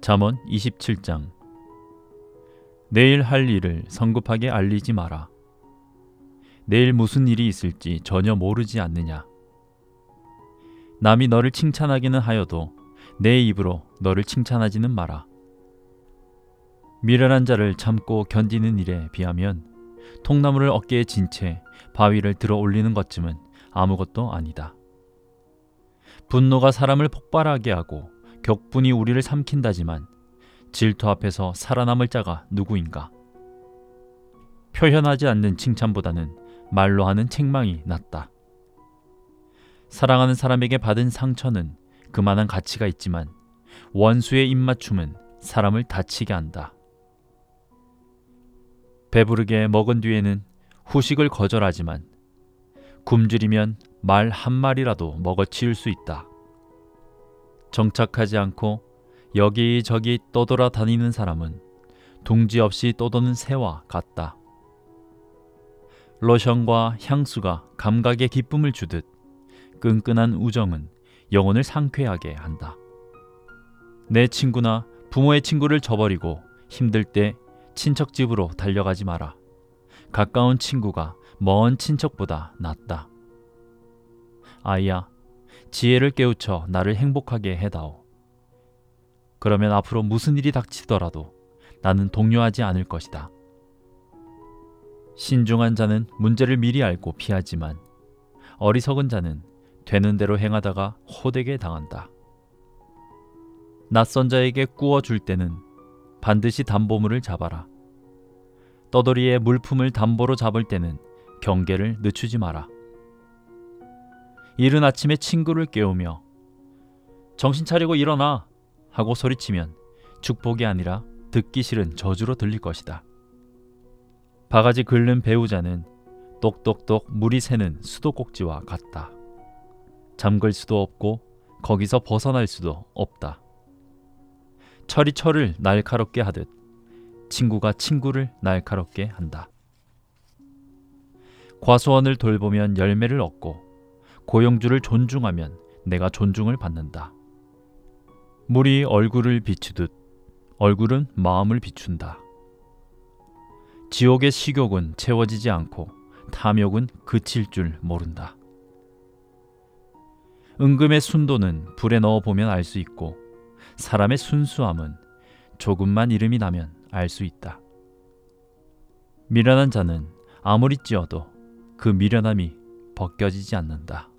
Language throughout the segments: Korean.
잠언 27장 내일 할 일을 성급하게 알리지 마라. 내일 무슨 일이 있을지 전혀 모르지 않느냐. 남이 너를 칭찬하기는 하여도 내 입으로 너를 칭찬하지는 마라. 미련한 자를 참고 견디는 일에 비하면 통나무를 어깨에 진 채 바위를 들어 올리는 것쯤은 아무것도 아니다. 분노가 사람을 폭발하게 하고 격분이 우리를 삼킨다지만 질투 앞에서 살아남을 자가 누구인가? 표현하지 않는 칭찬보다는 말로 하는 책망이 낫다. 사랑하는 사람에게 받은 상처는 그만한 가치가 있지만 원수의 입맞춤은 사람을 다치게 한다. 배부르게 먹은 뒤에는 후식을 거절하지만 굶주리면 말 한마리라도 먹어치울 수 있다. 정착하지 않고 여기저기 떠돌아 다니는 사람은 둥지 없이 떠도는 새와 같다. 로션과 향수가 감각에 기쁨을 주듯 끈끈한 우정은 영혼을 상쾌하게 한다. 내 친구나 부모의 친구를 저버리고 힘들 때 친척 집으로 달려가지 마라. 가까운 친구가 먼 친척보다 낫다. 아이야, 지혜를 깨우쳐 나를 행복하게 해다오. 그러면 앞으로 무슨 일이 닥치더라도 나는 동요하지 않을 것이다. 신중한 자는 문제를 미리 알고 피하지만 어리석은 자는 되는 대로 행하다가 호되게 당한다. 낯선 자에게 꾸어 줄 때는 반드시 담보물을 잡아라. 떠돌이의 물품을 담보로 잡을 때는 경계를 늦추지 마라. 이른 아침에 친구를 깨우며 정신 차리고 일어나 하고 소리치면 축복이 아니라 듣기 싫은 저주로 들릴 것이다. 바가지 긁는 배우자는 똑똑똑 물이 새는 수도꼭지와 같다. 잠글 수도 없고 거기서 벗어날 수도 없다. 철이 철을 날카롭게 하듯 친구가 친구를 날카롭게 한다. 과수원을 돌보면 열매를 얻고 고용주를 존중하면 내가 존중을 받는다. 물이 얼굴을 비추듯 얼굴은 마음을 비춘다. 지옥의 식욕은 채워지지 않고 탐욕은 그칠 줄 모른다. 은금의 순도는 불에 넣어 보면 알 수 있고 사람의 순수함은 조금만 이름이 나면 알 수 있다. 미련한 자는 아무리 찌어도 그 미련함이 벗겨지지 않는다.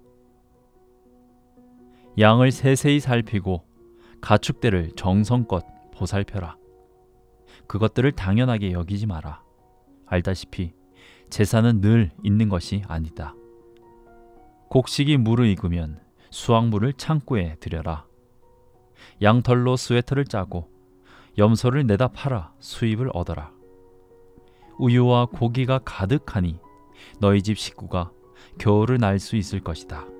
양을 세세히 살피고 가축대를 정성껏 보살펴라. 그것들을 당연하게 여기지 마라. 알다시피 제사는 늘 있는 것이 아니다. 곡식이 무르익으면 수확물을 창고에 들여라. 양털로 스웨터를 짜고 염소를 내다 팔아 수입을 얻어라. 우유와 고기가 가득하니 너희 집 식구가 겨울을 날 수 있을 것이다.